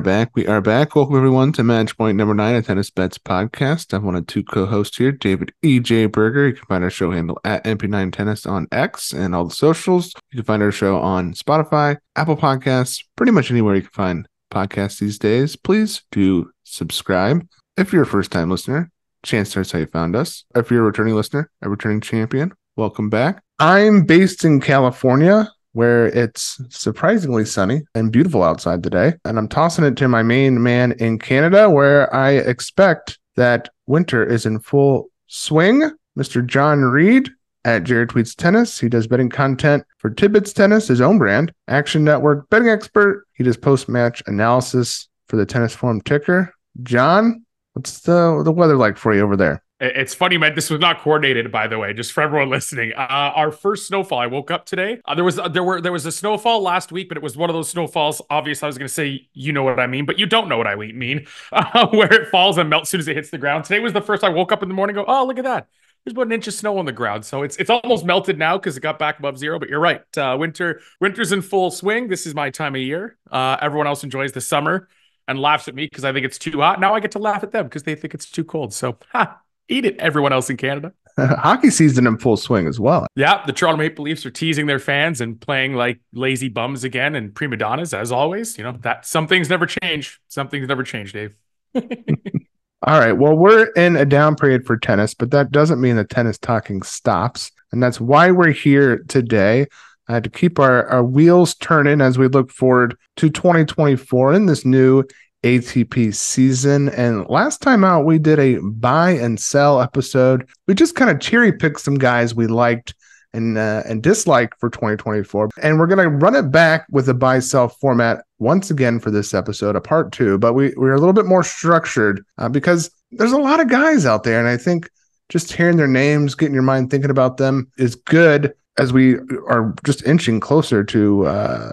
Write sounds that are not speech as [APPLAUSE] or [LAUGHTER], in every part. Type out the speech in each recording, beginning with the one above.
are back. We are back. Welcome everyone to Match Point number nine, a tennis bets podcast. I'm one of two co-hosts here, David EJ Berger. You can find our show handle at MP9 Tennis on X and all the socials. You can find our show on Spotify, Apple Podcasts, pretty much anywhere you can find podcasts these days. Please do subscribe. If you're a first-time listener, chance that's how you found us. If you're a returning listener, a returning champion, welcome back. I'm based in California where it's surprisingly sunny and beautiful outside today. And I'm tossing it to my main man in Canada, where I expect that winter is in full swing. Mr. Jon Reed at Jared Tweets Tennis. He does betting content for Tibbets Tennis, his own brand, Action Network betting expert. He does post match analysis for the Tennis Forum ticker. Jon, what's the, the weather like for you over there? It's funny, man. This was not coordinated, by the way. Just for everyone listening, uh, our first snowfall. I woke up today. Uh, there was uh, there were there was a snowfall last week, but it was one of those snowfalls. Obviously, I was going to say you know what I mean, but you don't know what I mean. [LAUGHS] Uh, where it falls and melts as soon as it hits the ground. Today was the first I woke up in the morning. go, oh look at that. There's about an inch of snow on the ground, so it's it's almost melted now because it got back above zero. But you're right. Uh, winter winter's in full swing. This is my time of year. Uh, everyone else enjoys the summer and laughs at me because I think it's too hot. Now I get to laugh at them because they think it's too cold. So ha eat it, everyone else in Canada. [LAUGHS] Hockey season in full swing as well. Yeah, the Toronto Maple Leafs are teasing their fans and playing like lazy bums again and prima donnas as always. You know that some things never change. Some things never change, Dave. [LAUGHS] All right. Well, we're in a down period for tennis, but that doesn't mean the tennis talking stops, and that's why we're here today. Uh, to keep our, our wheels turning as we look forward to 2024 in this new ATP season. And last time out, we did a buy and sell episode. We just kind of cherry picked some guys we liked and uh, and disliked for 2024. And we're going to run it back with a buy sell format once again for this episode, a part two. But we we're a little bit more structured uh, because there's a lot of guys out there, and I think just hearing their names, getting your mind thinking about them is good as we are just inching closer to uh,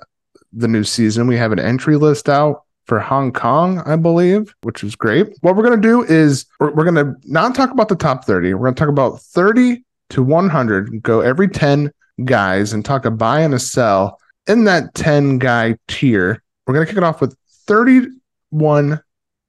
the new season. We have an entry list out for Hong Kong, I believe, which is great. What we're going to do is we're, we're going to not talk about the top 30. We're going to talk about 30 to 100, go every 10 guys and talk a buy and a sell in that 10 guy tier. We're going to kick it off with 31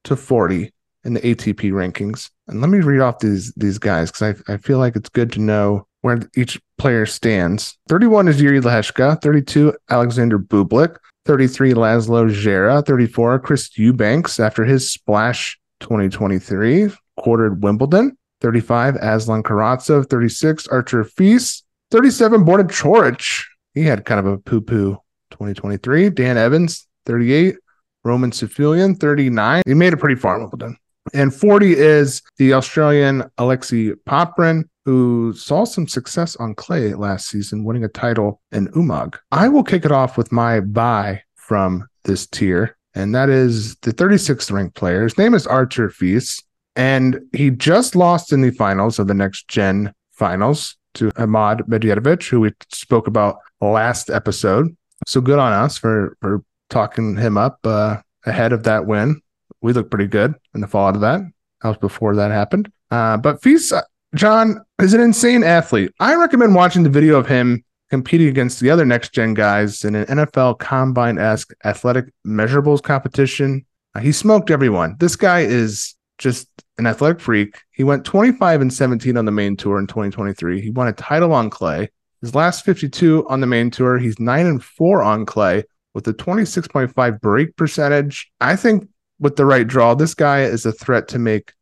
to 40 in the ATP rankings. And let me read off these these guys because I, I feel like it's good to know where each player stands. 31 is Jiri Lehecka, 32 Alexander Bublik, 33 Laslo Djere, 34 Chris Eubanks after his splash 2023 quartered Wimbledon, 35 Aslan Karatsev, 36 Arthur Fils, 37 Borna Coric. He had kind of a poo poo 2023. Dan Evans, 38. Roman Safiullin, 39. He made it pretty far Wimbledon. And 40 is the Australian Alexei Popyrin, who saw some success on clay last season, winning a title in Umag. I will kick it off with my buy from this tier, and that is the 36th ranked player. His name is Arthur Fils, and he just lost in the finals of the next gen finals to Hamad Medjedovic, who we spoke about last episode. So good on us for for talking him up uh, ahead of that win. We look pretty good in the fallout of that. That was before that happened. Uh, but Fils, Jon is an insane athlete. I recommend watching the video of him competing against the other next gen guys in an NFL combine esque athletic measurables competition. Uh, he smoked everyone. This guy is just an athletic freak. He went 25 and 17 on the main tour in 2023. He won a title on clay. His last 52 on the main tour, he's 9 and 4 on clay with a 26.5 break percentage. I think with the right draw, this guy is a threat to make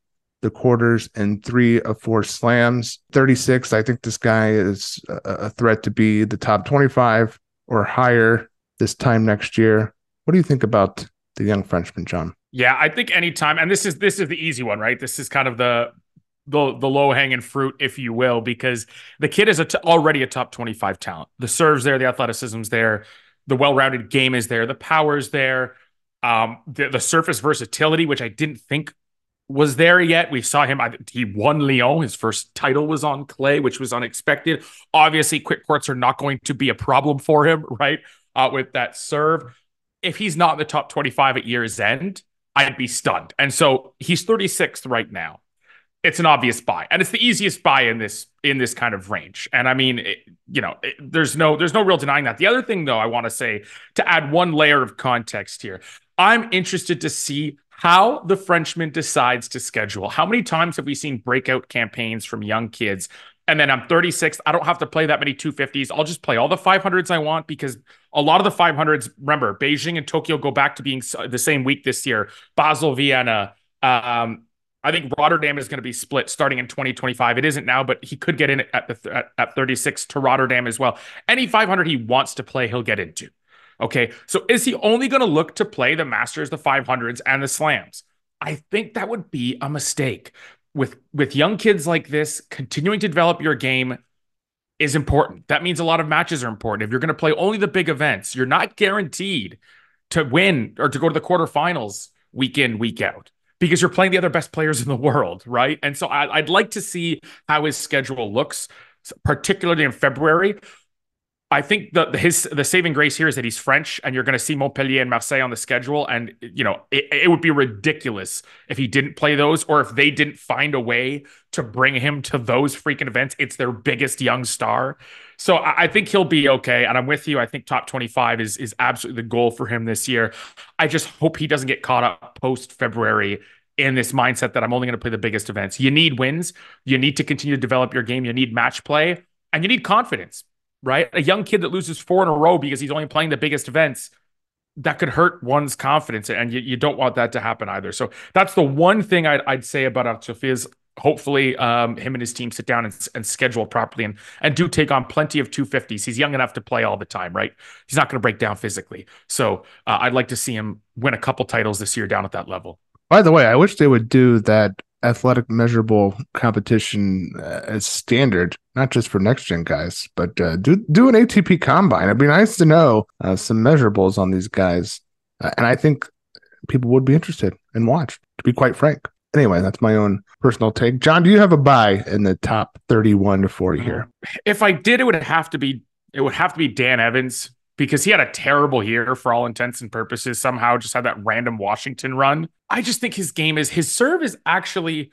the quarters and three of four slams. 36, I think this guy is a threat to be the top 25 or higher this time next year. What do you think about the young Frenchman, Jon? Yeah, I think anytime, and this is this is the easy one, right? This is kind of the the the low hanging fruit, if you will, because the kid is a t- already a top 25 talent. The serves there, the athleticism's there, the well rounded game is there, the power's there. Um, the, the surface versatility, which I didn't think was there yet. We saw him. He won Lyon. His first title was on clay, which was unexpected. Obviously, quick courts are not going to be a problem for him, [LAUGHS] right? Uh, with that serve. If he's not in the top 25 at year's end, I'd be stunned. And so he's 36th right now. It's an obvious buy, and it's the easiest buy in this in this kind of range. And I mean, it, you know, it, there's no there's no real denying that. The other thing, though, I want to say to add one layer of context here. I'm interested to see how the Frenchman decides to schedule. How many times have we seen breakout campaigns from young kids? And then I'm 36. I don't have to play that many 250s. I'll just play all the 500s I want because a lot of the 500s, remember, Beijing and Tokyo go back to being the same week this year. Basel, Vienna. Um, I think Rotterdam is going to be split starting in 2025. It isn't now, but he could get in at the at, at 36 to Rotterdam as well. Any 500 he wants to play, he'll get into. Okay. So is he only going to look to play the Masters, the 500s, and the Slams? I think that would be a mistake. With with young kids like this, continuing to develop your game is important. That means a lot of matches are important. If you're going to play only the big events, you're not guaranteed to win or to go to the quarterfinals week in, week out because you're playing the other best players in the world, right? And so I, would like to see how his schedule looks, particularly in February. I think the, the his the saving grace here is that he's French, and you're going to see Montpellier and Marseille on the schedule, and you know it, it, would be ridiculous if he didn't play those, or if they didn't find a way to bring him to those freaking events. It's their biggest young star, so I, I think he'll be okay. And I'm with you. I think top 25 is is absolutely the goal for him this year. I just hope he doesn't get caught up post February in this mindset that I'm only going to play the biggest events. You need wins. You need to continue to develop your game. You need match play, and you need confidence right? A young kid that loses four in a row because he's only playing the biggest events, that could hurt one's confidence. And you, you don't want that to happen either. So that's the one thing I'd, I'd say about Arthur Hopefully, um, him and his team sit down and, and schedule properly and, and do take on plenty of 250s. He's young enough to play all the time, right? He's not going to break down physically. So uh, I'd like to see him win a couple titles this year down at that level. By the way, I wish they would do that athletic measurable competition uh, as standard, not just for next gen guys, but uh, do do an ATP combine. It'd be nice to know uh, some measurables on these guys, uh, and I think people would be interested and watch. To be quite frank. Anyway, that's my own personal take. Jon, do you have a buy in the top thirty-one to forty here? If I did, it would have to be it would have to be Dan Evans because he had a terrible year for all intents and purposes. Somehow just had that random Washington run. I just think his game is his serve is actually,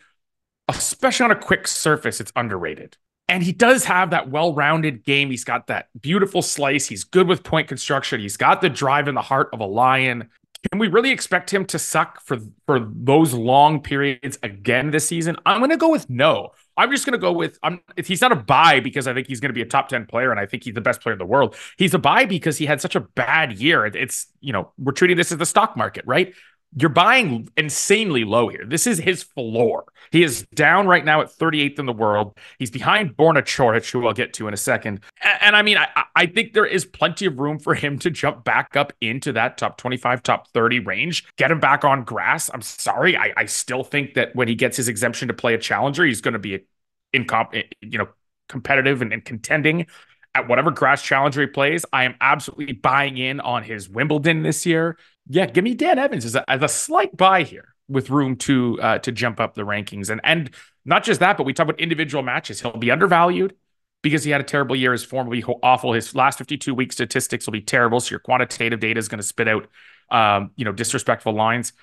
especially on a quick surface, it's underrated. And he does have that well-rounded game. He's got that beautiful slice. He's good with point construction. He's got the drive in the heart of a lion. Can we really expect him to suck for for those long periods again this season? I'm going to go with no. I'm just going to go with I'm if he's not a buy because I think he's going to be a top 10 player and I think he's the best player in the world. He's a buy because he had such a bad year. It's, you know, we're treating this as the stock market, right? You're buying insanely low here. This is his floor. He is down right now at 38th in the world. He's behind Borna who I'll get to in a second. And, and I mean, I, I think there is plenty of room for him to jump back up into that top 25, top 30 range, get him back on grass. I'm sorry. I, I still think that when he gets his exemption to play a challenger, he's going to be in comp, eh, you know, competitive and, and contending at whatever grass challenger he plays. I am absolutely buying in on his Wimbledon this year yeah, give me Dan Evans as a, as a slight buy here with room to uh, to jump up the rankings and and not just that, but we talk about individual matches. He'll be undervalued because he had a terrible year. His form will be awful. His last 52 week statistics will be terrible. So your quantitative data is going to spit out, um, you know, disrespectful lines.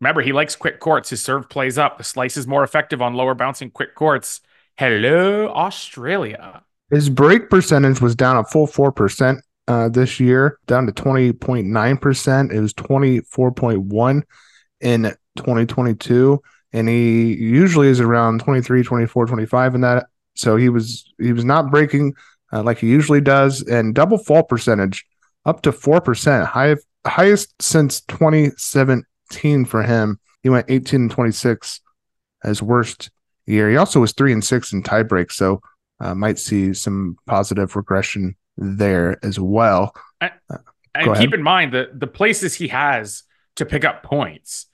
Remember, he likes quick courts. His serve plays up. The slice is more effective on lower bouncing quick courts. Hello, Australia. His break percentage was down a full four percent uh, this year, down to 20.9%. It was 24.1 in 2022. And he usually is around 23, 24, 25 in that. So he was he was not breaking uh, like he usually does, and double fall percentage up to four percent, high highest since 2017 for him. He went 18 and 26 as worst year. He also was three and six in tiebreak, so uh, might see some positive regression there as well. And, uh, and keep in mind that the places he has to pick up points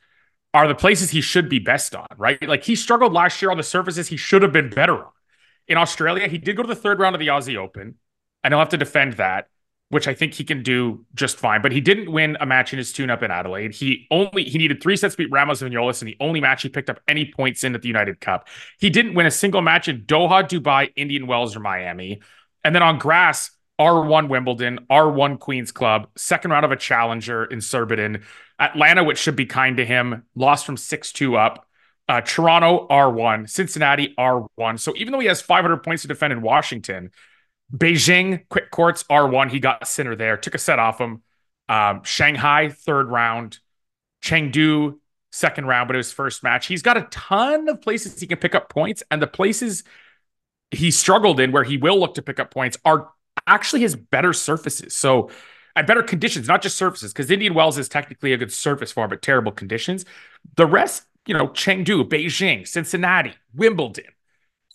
are the places he should be best on, right? Like he struggled last year on the surfaces he should have been better on. In Australia, he did go to the third round of the Aussie Open, and he'll have to defend that, which I think he can do just fine. But he didn't win a match in his tune-up in Adelaide. He only he needed three sets to beat Ramos Vinolas, and the only match he picked up any points in at the United Cup. He didn't win a single match in Doha, Dubai, Indian Wells, or Miami. And then on grass, R1 Wimbledon, R1 Queens Club, second round of a challenger in Surbiton. Atlanta, which should be kind to him, lost from 6 2 up. Uh, Toronto, R1. Cincinnati, R1. So even though he has 500 points to defend in Washington, Beijing, quick courts, R1. He got Sinner there, took a set off him. Um, Shanghai, third round. Chengdu, second round, but it was first match. He's got a ton of places he can pick up points, and the places he struggled in where he will look to pick up points are actually has better surfaces. So, at better conditions, not just surfaces, because Indian Wells is technically a good surface for but terrible conditions. The rest, you know, Chengdu, Beijing, Cincinnati, Wimbledon,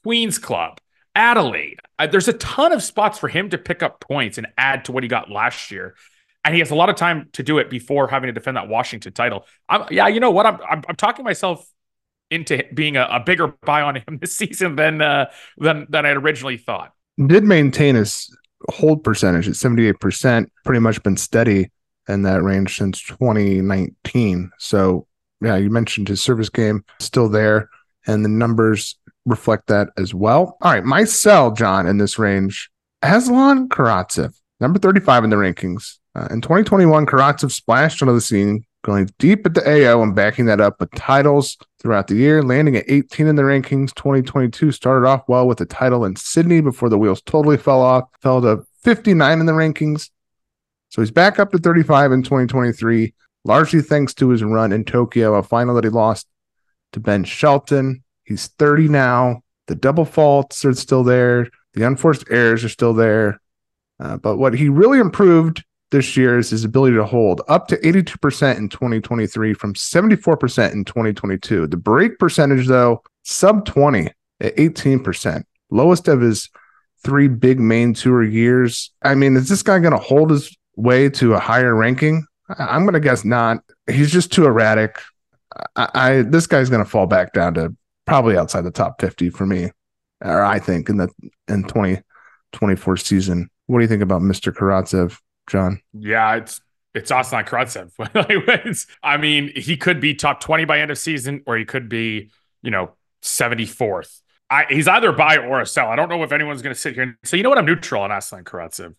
Queens Club, Adelaide. Uh, there's a ton of spots for him to pick up points and add to what he got last year. And he has a lot of time to do it before having to defend that Washington title. I'm, yeah, you know what? I'm, I'm, I'm talking myself into being a, a, bigger buy on him [LAUGHS] this season than uh, than than I originally thought. Did maintain his hold percentage at 78%, pretty much been steady in that range since 2019. So, yeah, you mentioned his service game still there, and the numbers reflect that as well. All right, my sell, Jon, in this range, Aslan Karatsev, number 35 in the rankings. Uh, in 2021, Karatsev splashed onto the scene, going deep at the AO and backing that up with titles throughout the year, landing at 18 in the rankings. 2022 started off well with a title in Sydney before the wheels totally fell off, fell to 59 in the rankings. So he's back up to 35 in 2023, largely thanks to his run in Tokyo, a final that he lost to Ben Shelton. He's 30 now. The double faults are still there. The unforced errors are still there. Uh, but what he really improved this year is his ability to hold up to 82% in 2023 from 74% in 2022. The break percentage, though, sub 20 at 18%, lowest of his three big main tour years. I mean, is this guy going to hold his way to a higher ranking? I'm going to guess not. He's just too erratic. I, I this guy's going to fall back down to probably outside the top 50 for me, or I think in the in 2024 season. What do you think about Mr. Karatsev? Jon? Yeah, it's it's Aslan [LAUGHS] Karatsev. I mean, he could be top 20 by end of season, or he could be, you know, 74th. I, he's either buy or a sell. I don't know if anyone's going to sit here and say, you know what, I'm neutral on Aslan Karatsev.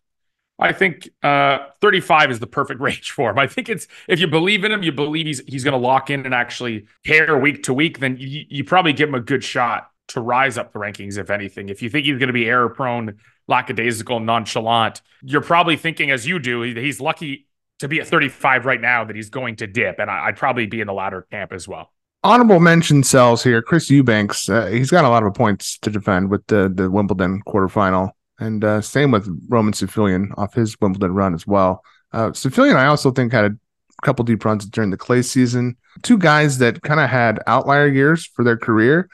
I think uh, 35 is the perfect [LAUGHS] range for him. I think it's if you believe in him, you believe he's he's going to lock in and actually care week to week, then you, you probably give him a good shot to rise up the rankings, if anything. If you think he's going to be error prone, lackadaisical, nonchalant, you're probably thinking, as you do, he's lucky to be at 35 right now that he's going to dip. And I, would probably be in the latter camp as well. Honorable mention sells here. Chris Eubanks, uh, he's got a lot of points to defend with the, the Wimbledon quarterfinal. And uh, same with Roman Safiullin off his Wimbledon run as well. Uh, Safiullin, I also think, had a couple deep runs during the clay season. Two guys that kind of had outlier years for their career.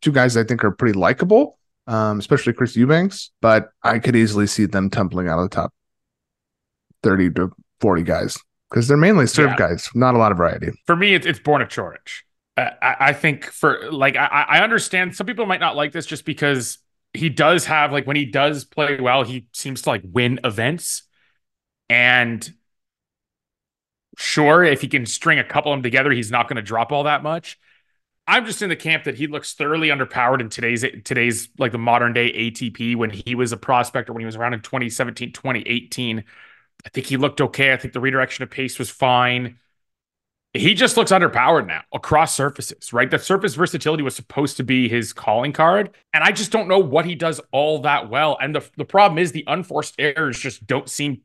Two guys I think are pretty likable um, especially Chris Eubanks, but I could easily see them tumbling out of the top 30 to 40 guys because they're mainly serve yeah. guys, not a lot of variety. For me, it's, it's Borna Coric. Uh, I, I, think for like, I, I understand some people might not like this just because he does have, like, when he does play well, he seems to like win events. And sure, if he can string a couple of them together, he's not going to drop all that much. I'm just in the camp that he looks thoroughly underpowered in today's today's like the modern day ATP when he was a prospect or when he was around in 2017, 2018. I think he looked okay. I think the redirection of pace was fine. He just looks underpowered now across surfaces, right? That surface versatility was supposed to be his calling card. And I just don't know what he does all that well. And the, the problem is the unforced errors just don't seem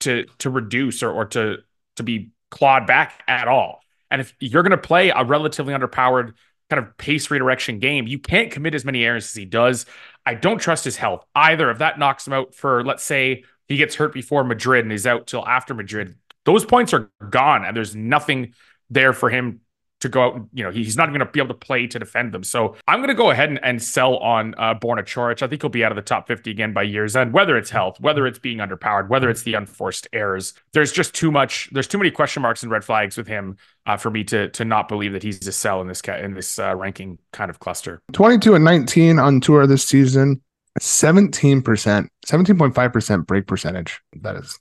to to reduce or, or to to be clawed back at all. And if you're going to play a relatively underpowered kind of pace redirection game, you can't commit as many errors as he does. I don't trust his health either. If that knocks him out for, let's say, he gets hurt before Madrid and he's out till after Madrid, those points are gone and there's nothing there for him to go out. You know, he's not even going to be able to play to defend them. So I'm going to go ahead and, and sell on uh, Borna Coric. I think he'll be out of the top 50 again by year's end, whether it's health, whether it's being underpowered, whether it's the unforced errors. There's just too much. There's too many question marks and red flags with him uh, for me to to not believe that he's a sell in this ca- in this uh, ranking kind of cluster. 22 and 19 on tour this season. 17%, 17.5% break percentage. That is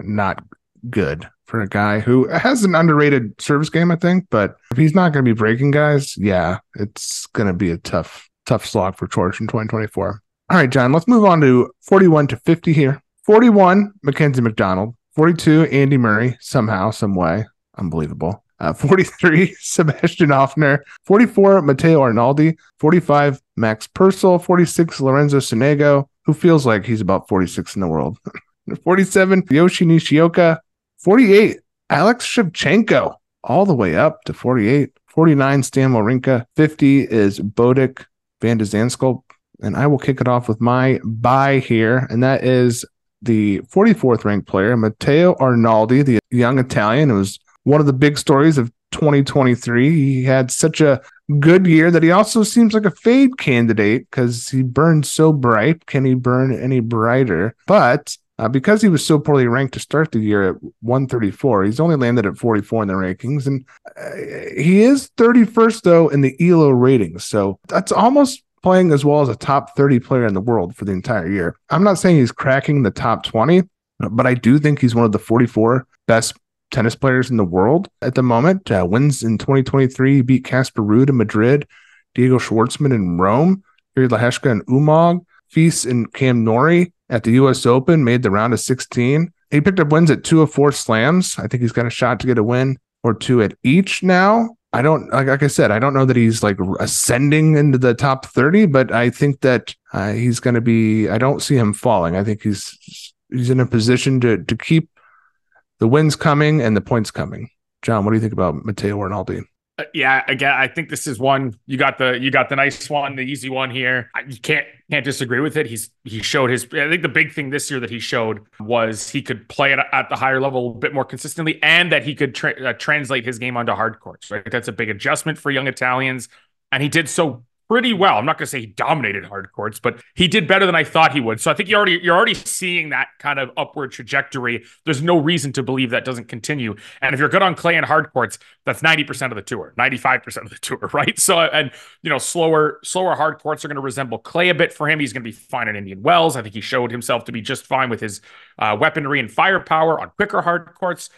not good for a guy who has an underrated service game, I think. But if he's not going to be breaking guys, yeah, it's going to be a tough, tough slog for George in 2024. All right, Jon, let's move on to 41 to 50 here. 41, Mackenzie McDonald. 42, Andy Murray, somehow, some way. Unbelievable. Uh, [LAUGHS] 43, Sebastian Ofner. 44, Matteo Arnaldi. 45, Max Purcell. 46, Lorenzo Sonego, who feels like he's about 46 in the world. [LAUGHS] 47, Yoshi Nishioka. 48, Alex Shevchenko, all the way up to 48. 49, Stan Wawrinka. 50 is Botic Van de Zandschulp. And I will kick it off with my buy here, and that is the 44th ranked player, Matteo Arnaldi, the young Italian. It was one of the big stories of 2023. He had such a good year that he also seems like a fade candidate because he burned so bright. Can he burn any brighter? But uh, because he was so poorly ranked to start the year at 134, he's only landed at 44 in the rankings. And uh, he is 31st, though, in the ELO ratings. So that's almost playing as well as a top 30 player in the world for the entire year. I'm not saying he's cracking the top 20, but I do think he's one of the 44 best tennis players in the world at the moment. Uh, wins in 2023, beat Casper Ruud in Madrid, Diego Schwartzman in Rome, Jiri Lehecka and Umag, Fils and Cam Norrie at the U.S. Open, made the round of 16. He picked up wins at two of four slams. I think he's got a shot to get a win or two at each now. I don't like, like I said, I don't know that he's like ascending into the top 30, but I think that uh, he's going to be. I don't see him falling. I think he's he's in a position to to keep the wins coming and the points coming. Jon, what do you think about Matteo Arnaldi? Uh, yeah, again, I think this is one you got the you got the nice one, the easy one here. You can't can't disagree with it. He's he showed his. I think the big thing this year that he showed was he could play at, at the higher level a bit more consistently, and that he could tra- uh, translate his game onto hard courts. Right, that's a big adjustment for young Italians, and he did so pretty well. I'm not going to say he dominated hard courts, but he did better than I thought he would. So I think you already you're already seeing that kind of upward trajectory. There's no reason to believe that doesn't continue. And if you're good on clay and hard courts, that's 90% of the tour, 95% of the [LAUGHS] tour, right? So and you know, slower slower hard courts are going to resemble clay a bit for him. He's going to be fine in Indian Wells. I think he showed himself to be just fine with his uh, weaponry and firepower on quicker hard courts.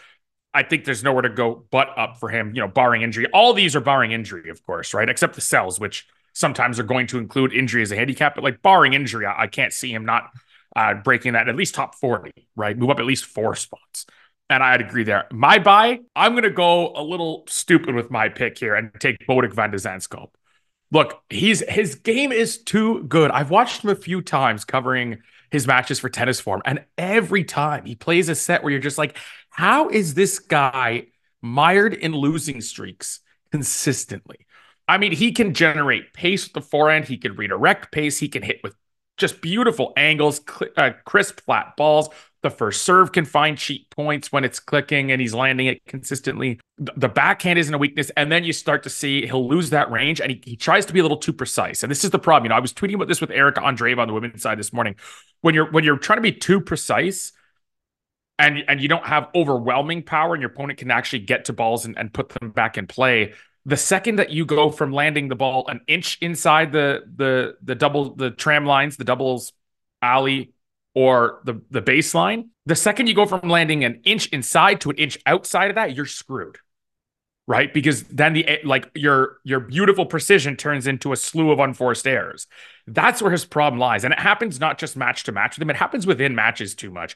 I think there's nowhere to go but up for him, you know, barring injury. All these are barring injury, of course, right? Except the cells, which sometimes are going to include injury as a handicap. But like barring injury, I, I can't see him not uh, breaking that at least top 40, right? Move up at least four spots. And I'd agree there. My buy, I'm going to go a little stupid with my pick here and take Botic van de Zandschulp. Look, he's his game is too good. I've watched him a few times covering his matches for tennis form, and every time he plays a set where you're just like, how is this guy mired in losing streaks consistently? I mean, he can generate pace with the forehand. He can redirect pace. He can hit with just beautiful angles, cl- uh, crisp, flat balls. The first serve can find cheap points when it's clicking and he's landing it consistently. The backhand isn't a weakness. And then you start to see he'll lose that range and he, he tries to be a little too precise. And this is the problem. You know, I was tweeting about this with Erika Andreeva on the women's side this morning. When you're when you're trying to be too precise, and and you don't have overwhelming power and your opponent can actually get to balls and, and put them back in play the second that you go from landing the ball an inch inside the the the double the tram lines, the doubles alley or the the baseline, the second you go from landing an inch inside to an inch outside of that, you're screwed. Right? Because then the like your your beautiful precision turns into a slew of unforced errors. That's where his problem lies. And it happens not just match to match with him, it happens within matches too much.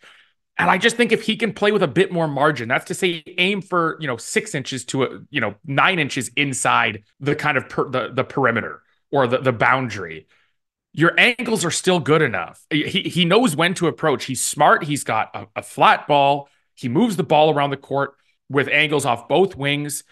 And I just think if he can play with a bit more margin, that's to say, aim for you know six inches to a you know nine inches inside the kind of per, the the perimeter or the the boundary. Your angles are still good enough. He he knows when to approach. He's smart. He's got a, a flat ball. He moves the ball around the court with angles off both wings.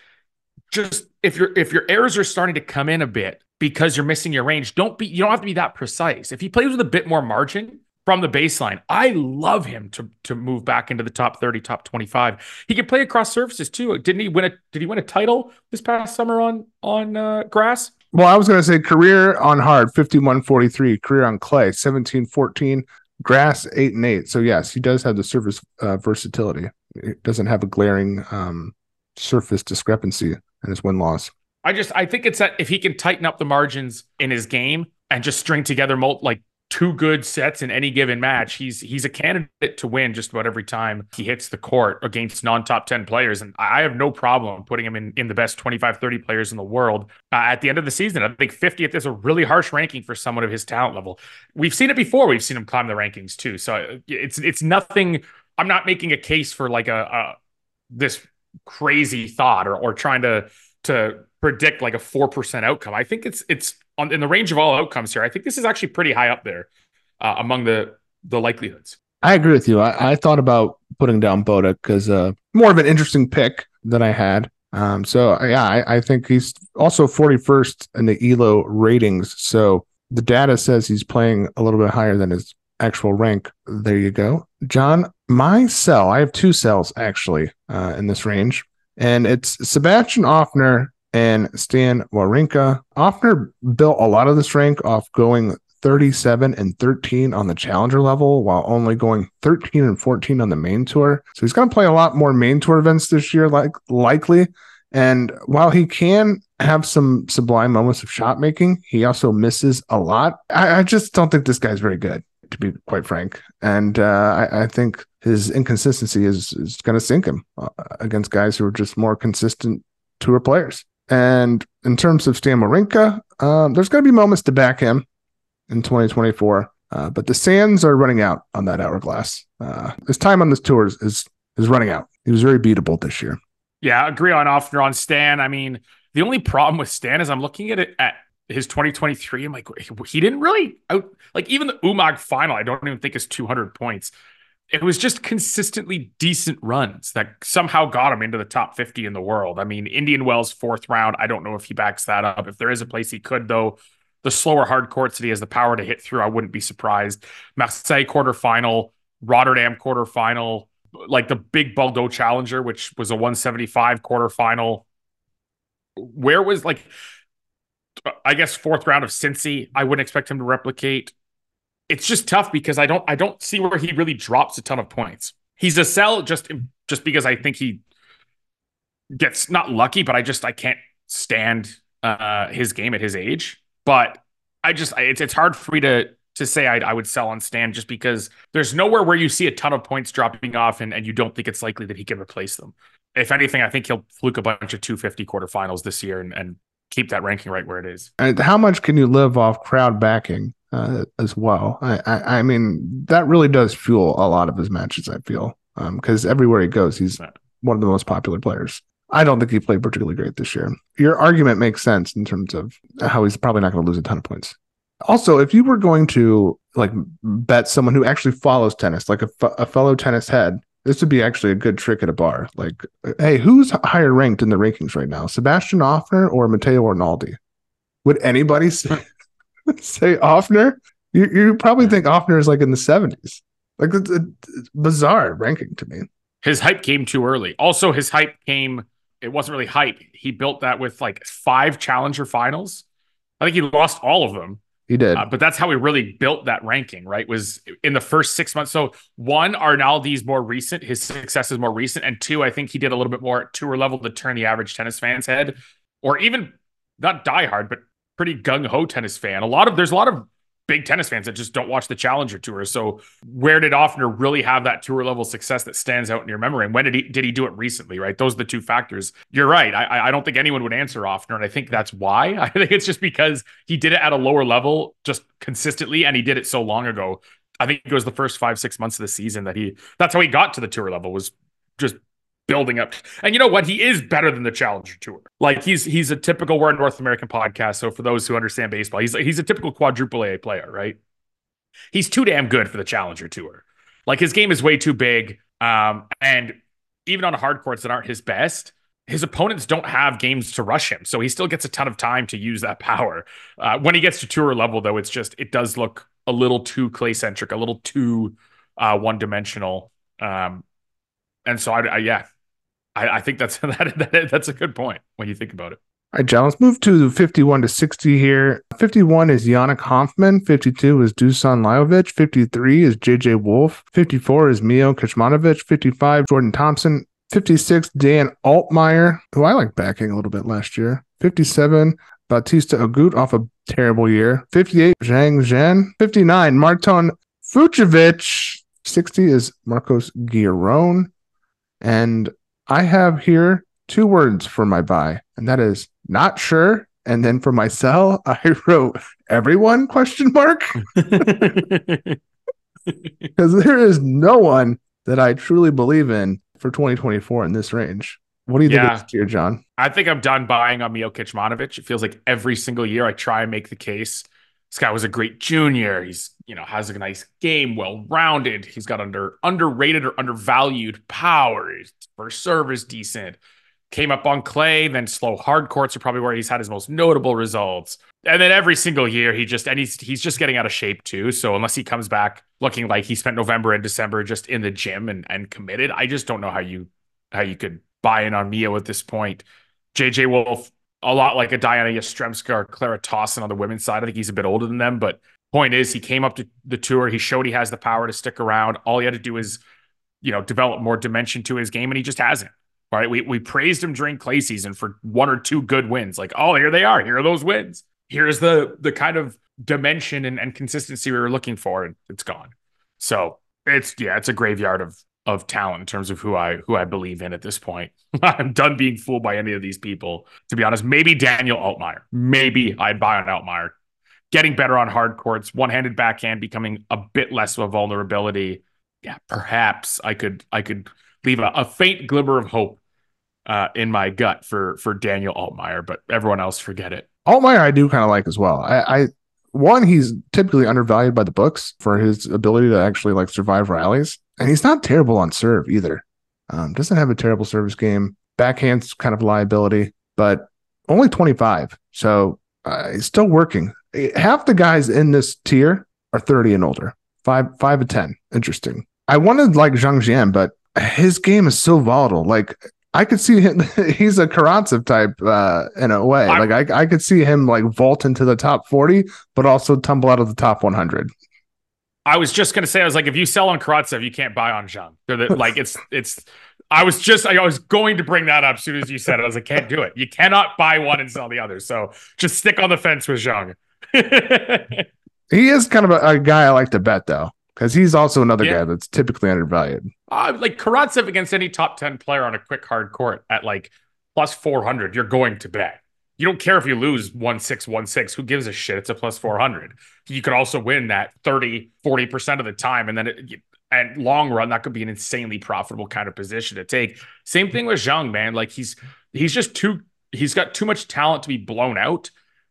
Just if your if your errors are starting to come in a bit because you're missing your range, don't be you don't have to be that precise. If he plays with a bit more margin, from the baseline. I love him to to move back into the top 30, top 25. He can play across surfaces too. Didn't he win a did he win a title this past summer on on uh, grass? Well, I was going to say career on hard 51-43, career on clay 17-14, grass 8 and 8. So yes, he does have the surface uh, versatility. It doesn't have a glaring um, surface discrepancy in his win loss. I just I think it's that if he can tighten up the margins in his game and just string together mul- like two good sets in any given match, he's he's a candidate to win just about every time he hits the court against non-top 10 players. And I have no problem putting him in, in the best 25, 30 players in the world uh, at the end of the season. I think 50th is a really harsh ranking for someone of his talent level. We've seen it before. We've seen him climb the rankings too. So uh, it's it's nothing. I'm not making a case for like a, a this crazy thought or or trying to to predict like a 4% outcome. I think it's it's on in the range of all outcomes here. I think this is actually pretty high up there uh, among the the likelihoods. I agree with you. I, I thought about putting down Boda because uh, more of an interesting pick than I had. Um, so yeah, I, I think he's also 41st in the Elo ratings. So the data says he's playing a little bit higher than his actual rank. There you go, Jon. My cell, I have two cells actually uh, in this range, and it's Sebastian Ofner and Stan Wawrinka. Ofner built a lot of this rank off going 37 and 13 on the challenger level while only going 13 and 14 on the main tour. So he's going to play a lot more main tour events this year, like likely. And while he can have some sublime moments of shot making, he also misses a lot. I, I just don't think this guy's very good, to be quite frank. And uh, I, I, think his inconsistency is, is going to sink him uh, against guys who are just more consistent tour players. And in terms of Stan Wawrinka, um, there's going to be moments to back him in 2024. Uh, but the sands are running out on that hourglass. Uh, his time on this tour is, is, is running out. He was very beatable this year. Yeah, agree on Ofner on Stan. I mean, the only problem with Stan is I'm looking at it at his 2023. I'm like, he didn't really out like even the Umag final. I don't even think is 200 points. It was just consistently decent runs that somehow got him into the top 50 in the world. I mean, Indian Wells fourth round. I don't know if he backs that up. If there is a place he could, though, the slower hard courts that he has the power to hit through, I wouldn't be surprised. Marseille quarterfinal, Rotterdam quarterfinal, like the big Bordeaux Challenger, which was a 175 quarterfinal. Where was like, I guess fourth round of Cincy, I wouldn't expect him to replicate. It's just tough because I don't I don't see where he really drops a ton of points. He's a sell just just because I think he gets not lucky, but I just I can't stand uh his game at his age. But I just it's it's hard for me to to say I, I would sell on Stan just because there's nowhere where you see a ton of points dropping off and, and you don't think it's likely that he can replace them. If anything, I think he'll fluke a bunch of 250 quarterfinals this year and, and keep that ranking right where it is. And how much can you live off crowd backing uh, as well? I, I, I, mean, that really does fuel a lot of his matches, I feel, because um, everywhere he goes, he's one of the most popular players. I don't think he played particularly great this year. Your argument makes sense in terms of how he's probably not going to lose a ton of points. Also, if you were going to like bet someone who actually follows tennis, like a, a fellow tennis head, this would be actually a good trick at a bar. Like, hey, who's higher ranked in the rankings right now, Sebastian Ofner or Matteo Arnaldi? Would anybody say, [LAUGHS] [LAUGHS] say Ofner, You, you probably think Ofner is like in the 70s. Like, it's, it's bizarre ranking to me. His hype came too early. Also, his hype came it wasn't really hype. He built that with like five challenger finals. I think he lost all of them. He did. Uh, but that's how he really built that ranking, right? Was in the first six months. So one, Arnaldi's more recent. His success is more recent. And two, I think he did a little bit more at tour level to turn the average tennis fan's head, or even not diehard, but pretty gung ho tennis fan. A lot of there's a lot of big tennis fans that just don't watch the Challenger Tour. So where did Ofner really have that tour level success that stands out in your memory? And when did he did he do it recently? Right, those are the two factors. You're right. I I don't think anyone would answer Ofner, and I think that's why. [LAUGHS] I think it's just because he did it at a lower level, just consistently, and he did it so long ago. I think it was the first five six months of the season that he. That's how he got to the tour level was just building up. And you know what? He is better than the Challenger Tour. Like he's he's a typical we're a North American podcast, so for those who understand baseball, he's he's a typical quadruple A player, right? He's too damn good for the Challenger Tour. Like his game is way too big. Um, and even on hard courts that aren't his best, his opponents don't have games to rush him, so he still gets a ton of time to use that power. Uh, when he gets to tour level, though, it's just it does look a little too clay centric, a little too uh, one dimensional. Um, and so I, I, yeah, I, I think that's [LAUGHS] that, that, that's a good point when you think about it. All right, Jon, let's move to 51 to 60 here. 51 is Yannick Hanfmann. 52 is Dusan Lajovic. 53 is JJ Wolf. 54 is Mio Kecmanovic. 55, Jordan Thompson. 56, Dan Altmaier, who I like backing a little bit last year. 57, Bautista Agut off a terrible year. 58, Zhang Zhen. 59, Marton Fucsovics. 60 is Marcos Giron. And I have here two words for my buy, and that is not sure. And then for my sell, [LAUGHS] I wrote everyone question mark. [LAUGHS] [LAUGHS] Because there is no one that I truly believe in for 2024 in this range. What do you yeah. think here, Jon? I think I'm done buying on Mio Kecmanovic. It feels like every single year I try and make the case this guy was a great junior. He's, you know, has a nice game, well rounded. He's got under underrated or undervalued power. His first serve is decent. Came up on clay, then slow hard courts are probably where he's had his most notable results. And then every single year, he just and he's he's just getting out of shape too. So unless he comes back looking like he spent November and December just in the gym and and committed, I just don't know how you how you could buy in on Mio at this point. JJ Wolf a lot like a Diana Yastremska or Clara Tauson on the women's side. I think he's a bit older than them, but point is he came up to the tour. He showed he has the power to stick around. All he had to do is, you know, develop more dimension to his game, and he just hasn't. Right. We we praised him during clay season for one or two good wins. Like, oh, here they are. Here are those wins. Here's the the kind of dimension and, and consistency we were looking for, and it's gone. So it's yeah, it's a graveyard of of talent in terms of who I who I believe in at this point. [LAUGHS] I'm done being fooled by any of these people. To be honest, maybe Daniel Altmaier. Maybe I'd buy on Altmaier. Getting better on hard courts, one-handed backhand becoming a bit less of a vulnerability. Yeah, perhaps I could I could leave a, a faint glimmer of hope uh, in my gut for for Daniel Altmaier, but everyone else forget it. Altmaier, I do kind of like as well. I, I one, he's typically undervalued by the books for his ability to actually like survive rallies and he's not terrible on serve either. Um, doesn't have a terrible service game. Backhand's kind of liability, but only 25. So uh, he's still working. Half the guys in this tier are 30 and older. Five, five to 10. Interesting. I wanted like Zhang Jian, but his game is so volatile. Like I could see him. [LAUGHS] He's a Karatsev type uh, in a way. I, like I, I could see him like vault into the top 40, but also tumble out of the top 100. I was just gonna say, I was like, if you sell on Karatsev, you can't buy on Zhang. The, like, it's it's. I was just, I was going to bring that up as soon as you said it. I was like, can't do it. You cannot buy one and sell the other. So just stick on the fence with Zhang. [LAUGHS] he is kind of a, a, guy I like to bet though, because he's also another yeah. guy that's typically undervalued. Uh, like Karatsev against any top ten player on a quick hard court at like plus four hundred, you're going to bet you don't care if you lose 1 6 1 6 who gives a shit? It's a plus 400 you could also win that 30 40% of the time and then it, and long run that could be an insanely profitable kind of position to take. Same thing with Zhang man. Like he's he's just too he's got too much talent to be blown out.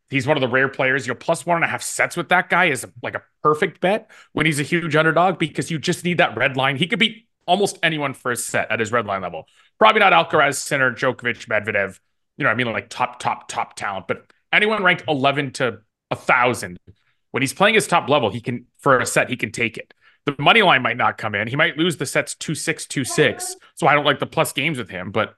He's one of the rare players. You know plus one and a half sets with that guy is like a perfect bet when he's a huge underdog because you just need that red line. He could beat almost anyone for a set at his red line level. Probably not Alcaraz Sinner Djokovic Medvedev you know, I mean, like top, top, top talent, but anyone ranked 11 to a thousand, when he's playing his top level, he can, for a set, he can take it. The money line might not come in. He might lose the sets 2 6, 2 6. So I don't like the plus games with him, but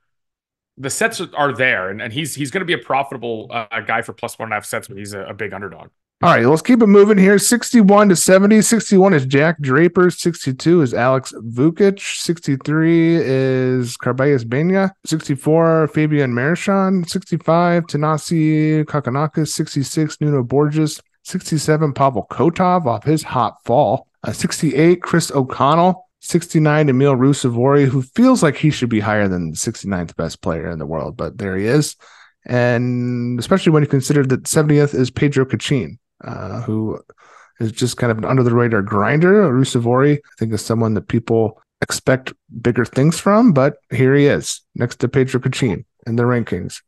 the sets are there. And, and he's he's going to be a profitable uh, guy for plus one and a half sets, but he's a, a big underdog. All right, let's keep it moving here. 61 to 70. 61 is Jack Draper. 62 is Alex Vukic. 63 is Carballes Baena. 64, Fabian Marozsan. 65, Thanasi Kokkinakis. 66, Nuno Borges. 67, Pavel Kotov off his hot fall. Uh, 68, Chris O'Connell. 69, Emil Ruusuvuori, who feels like he should be higher than the 69th best player in the world, but there he is. And especially when you consider that 70th is Pedro Cachin uh, who is just kind of an under the radar grinder. Ruusuvuori, I think, is someone that people expect bigger things from, but here he is next to Pedro Cachin in the rankings.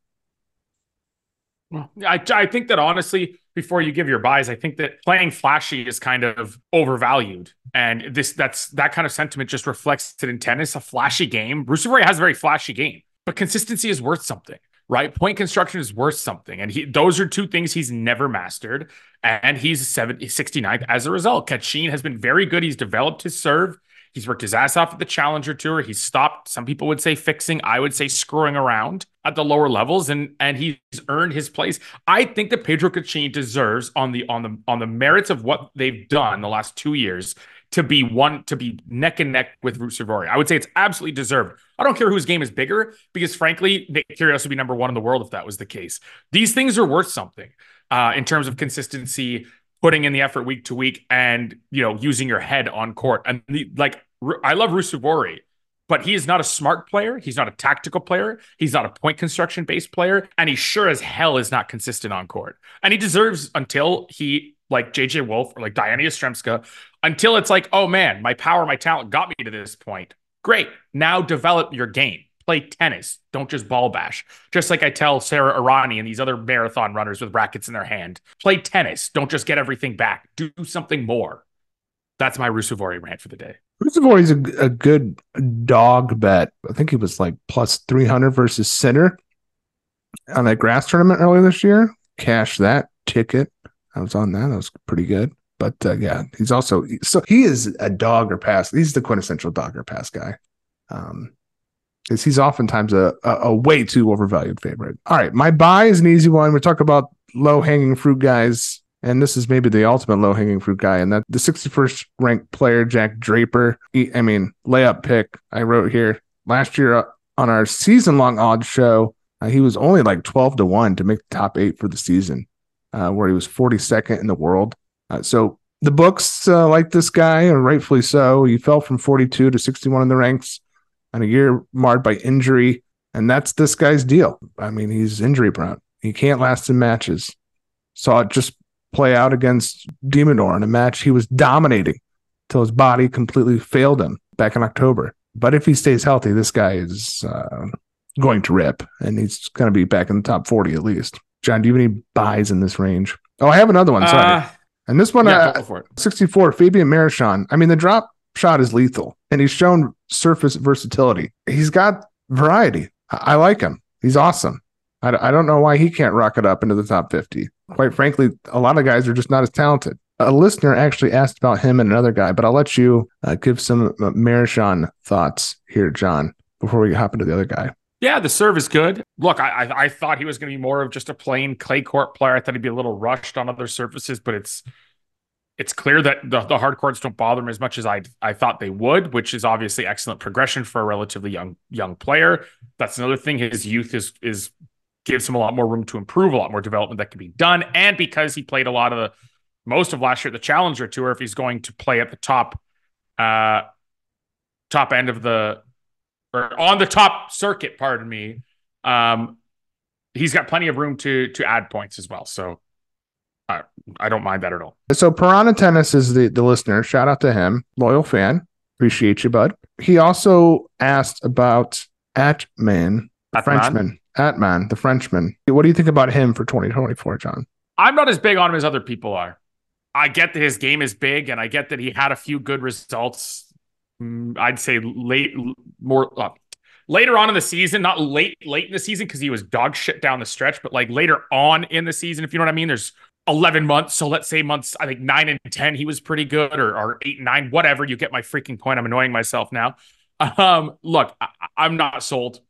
Well, I, I think that honestly, before you give your buys, I think that playing flashy is kind of overvalued, and this that's that kind of sentiment just reflects it in tennis. A flashy game, Ruusuvuori has a very flashy game, but consistency is worth something right? Point construction is worth something. And he, those are two things he's never mastered. And he's 70, 69th as a result. Cachin has been very good. He's developed his serve. He's worked his ass off at the Challenger Tour. He's stopped. Some people would say fixing. I would say screwing around at the lower levels, and and he's earned his place. I think that Pedro Cachin deserves on the on the on the merits of what they've done the last two years to be one to be neck and neck with Ruusuvuori. I would say it's absolutely deserved. I don't care whose game is bigger because frankly, Nick Kyrgios would be number one in the world if that was the case. These things are worth something uh, in terms of consistency, putting in the effort week to week, and you know using your head on court. And the, like I love Ruusuvuori, but he is not a smart player. He's not a tactical player. He's not a point construction based player, and he sure as hell is not consistent on court. And he deserves until he like JJ Wolf or like Diana Yastremska until it's like, oh man, my power, my talent got me to this point. Great. Now develop your game. play tennis. Don't just ball bash. Just like I tell Sarah Errani and these other marathon runners with rackets in their hand, play tennis. Don't just get everything back. Do something more. That's my Ruusuvuori rant for the day. Ruusuvuori's a, a good dog bet. I think he was like plus 300 versus Center on a grass tournament earlier this year. Cash that ticket. I was on that. That was pretty good. But uh, yeah, he's also so he is a dog or pass. He's the quintessential dog or pass guy. Um, because he's oftentimes a, a, a way too overvalued favorite. All right, my buy is an easy one. We talk about low hanging fruit guys, and this is maybe the ultimate low hanging fruit guy, and that the 61st ranked player Jack Draper. He, I mean, layup pick. I wrote here last year uh, on our season long odds show. Uh, he was only like 12 to 1 to make the top eight for the season, where he was 42nd in the world. Uh, so the books uh, like this guy, and rightfully so. He fell from 42 to 61 in the ranks and a year marred by injury. And that's this guy's deal. I mean, he's injury prone. He can't last in matches. Saw it just play out against de Minaur in a match he was dominating till his body completely failed him back in October. But if he stays healthy, this guy is uh, going to rip and he's going to be back in the top 40 at least. John, do you have any buys in this range? Oh, I have another one. Sorry. Uh, and this one, yeah, uh, 64, Fabian Marozsan. I mean, the drop shot is lethal and he's shown surface versatility. He's got variety. I, I like him. He's awesome. I, I don't know why he can't rock it up into the top 50. Quite frankly, a lot of guys are just not as talented. A listener actually asked about him and another guy, but I'll let you uh, give some uh, Marozsan thoughts here, John, before we hop into the other guy. Yeah, the serve is good. Look, I, I, I thought he was going to be more of just a plain clay court player. I thought he'd be a little rushed on other surfaces, but it's it's clear that the, the hard courts don't bother him as much as I I thought they would, which is obviously excellent progression for a relatively young young player. That's another thing. His youth is is gives him a lot more room to improve, a lot more development that can be done, and because he played a lot of the most of last year at the Challenger Tour, if he's going to play at the top uh top end of the or on the top circuit, pardon me, um, he's got plenty of room to to add points as well. So I, I don't mind that at all. So Piranha Tennis is the, the listener. Shout out to him. Loyal fan. Appreciate you, bud. He also asked about Atmane, the Atmane? Frenchman. Atmane, the Frenchman. What do you think about him for 2024, John? I'm not as big on him as other people are. I get that his game is big, and I get that he had a few good results. Mm, I'd say late, more uh, later on in the season, not late, late in the season because he was dog shit down the stretch, but like later on in the season, if you know what I mean. There's 11 months. So let's say months, I think nine and 10, he was pretty good, or, or eight and nine, whatever. You get my freaking point. I'm annoying myself now. Um, look, I, am not sold.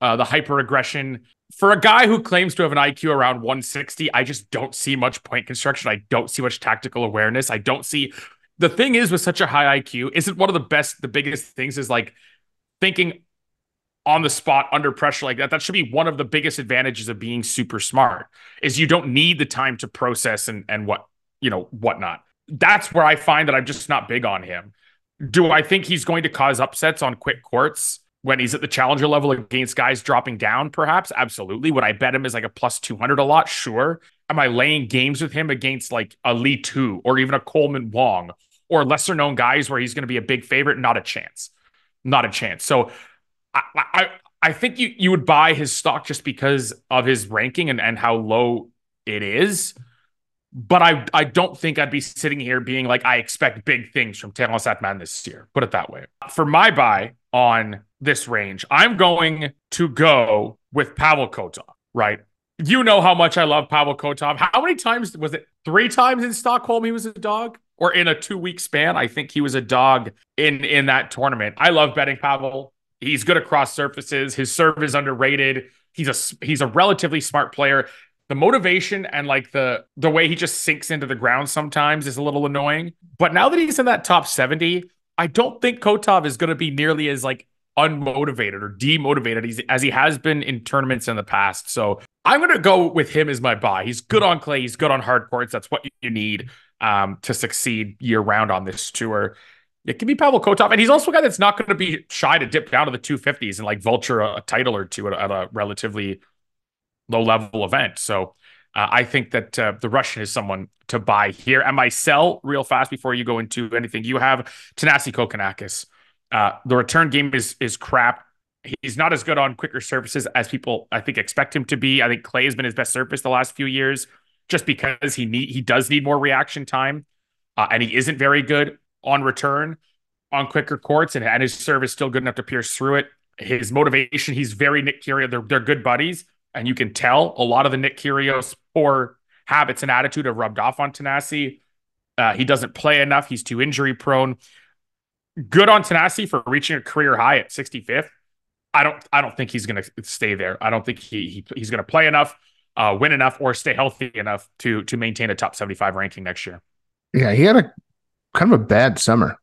Uh, the hyper aggression for a guy who claims to have an IQ around 160, I just don't see much point construction. I don't see much tactical awareness. I don't see the thing is with such a high IQ, isn't one of the best, the biggest things is like thinking on the spot under pressure like that. That should be one of the biggest advantages of being super smart is you don't need the time to process and and what you know whatnot. That's where i find that i'm just not big on him. Do i think he's going to cause upsets on quick courts when he's at the challenger level against guys dropping down? Perhaps absolutely. Would i bet him as like a plus 200 a lot? Sure. Am i laying games with him against like a Li Tu or even a coleman wong or lesser known guys where he's going to be a big favorite not a chance not a chance so I, I, I think you you would buy his stock just because of his ranking and, and how low it is. But I I don't think I'd be sitting here being like I expect big things from Terence Atmane this year. Put it that way. For my buy on this range, I'm going to go with Pavel Kotov. Right. You know how much I love Pavel Kotov. How many times was it? Three times in Stockholm he was a dog, or in a two week span. I think he was a dog in in that tournament. I love betting Pavel. He's good across surfaces. His serve is underrated. He's a he's a relatively smart player. The motivation and like the the way he just sinks into the ground sometimes is a little annoying. But now that he's in that top 70, I don't think Kotov is going to be nearly as like unmotivated or demotivated as he has been in tournaments in the past. So I'm going to go with him as my buy. He's good on clay. He's good on hard courts. That's what you need um, to succeed year round on this tour. It can be Pavel Kotov, and he's also a guy that's not going to be shy to dip down to the 250s and like vulture a, a title or two at, at, a relatively low level event. So uh, I think that uh, the Russian is someone to buy here. And my sell real fast before you go into anything, you have Thanasi Kokkinakis. Uh, the return game is is crap. He's not as good on quicker surfaces as people I think expect him to be. I think clay has been his best surface the last few years, just because he need he does need more reaction time, uh, and he isn't very good on return on quicker courts, and, and his serve is still good enough to pierce through it. His motivation, he's very Nick Kyrgios. They're they're good buddies, and you can tell a lot of the Nick Kyrgios poor habits and attitude have rubbed off on Thanasi. Uh, he doesn't play enough. He's too injury prone. Good on Thanasi for reaching a career high at 65th. I don't I don't think he's going to stay there. I don't think he, he he's going to play enough, uh, win enough, or stay healthy enough to to maintain a top seventy five ranking next year. Yeah, he had a kind of a bad summer.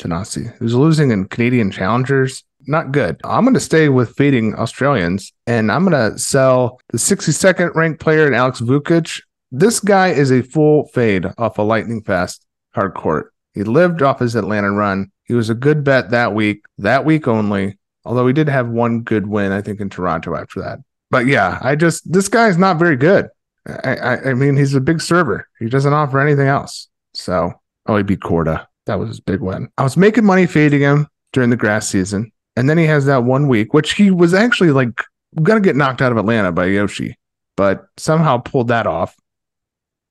Thanasi. He was losing in Canadian challengers. Not good. I'm going to stay with fading Australians, and I'm going to sell the 62nd ranked player in Alex Vukic. This guy is a full fade off a lightning fast hard court. He lived off his Atlanta run. He was a good bet that week, that week only. Although he did have one good win, I think, in Toronto after that. But yeah, I just this guy's not very good. I, I, I mean, he's a big server. He doesn't offer anything else. So, oh, he beat Korda. That was his big win. I was making money fading him during the grass season, and then he has that one week, which he was actually like gonna get knocked out of Atlanta by Yoshi, but somehow pulled that off.